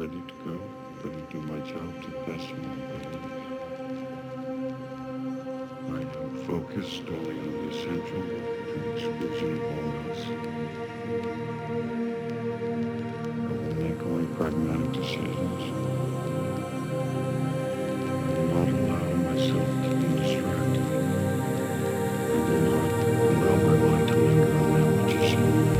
ready to go, ready to do my job to the best of my abilities. I am focused only on the essential to the exclusion of all else. I will make only pragmatic decisions. I will not allow myself to be distracted. I will not allow my mind to linger on that which is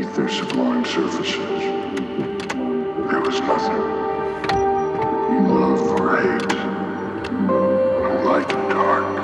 beneath their sublime surfaces. There was nothing. Love or hate. No light and dark.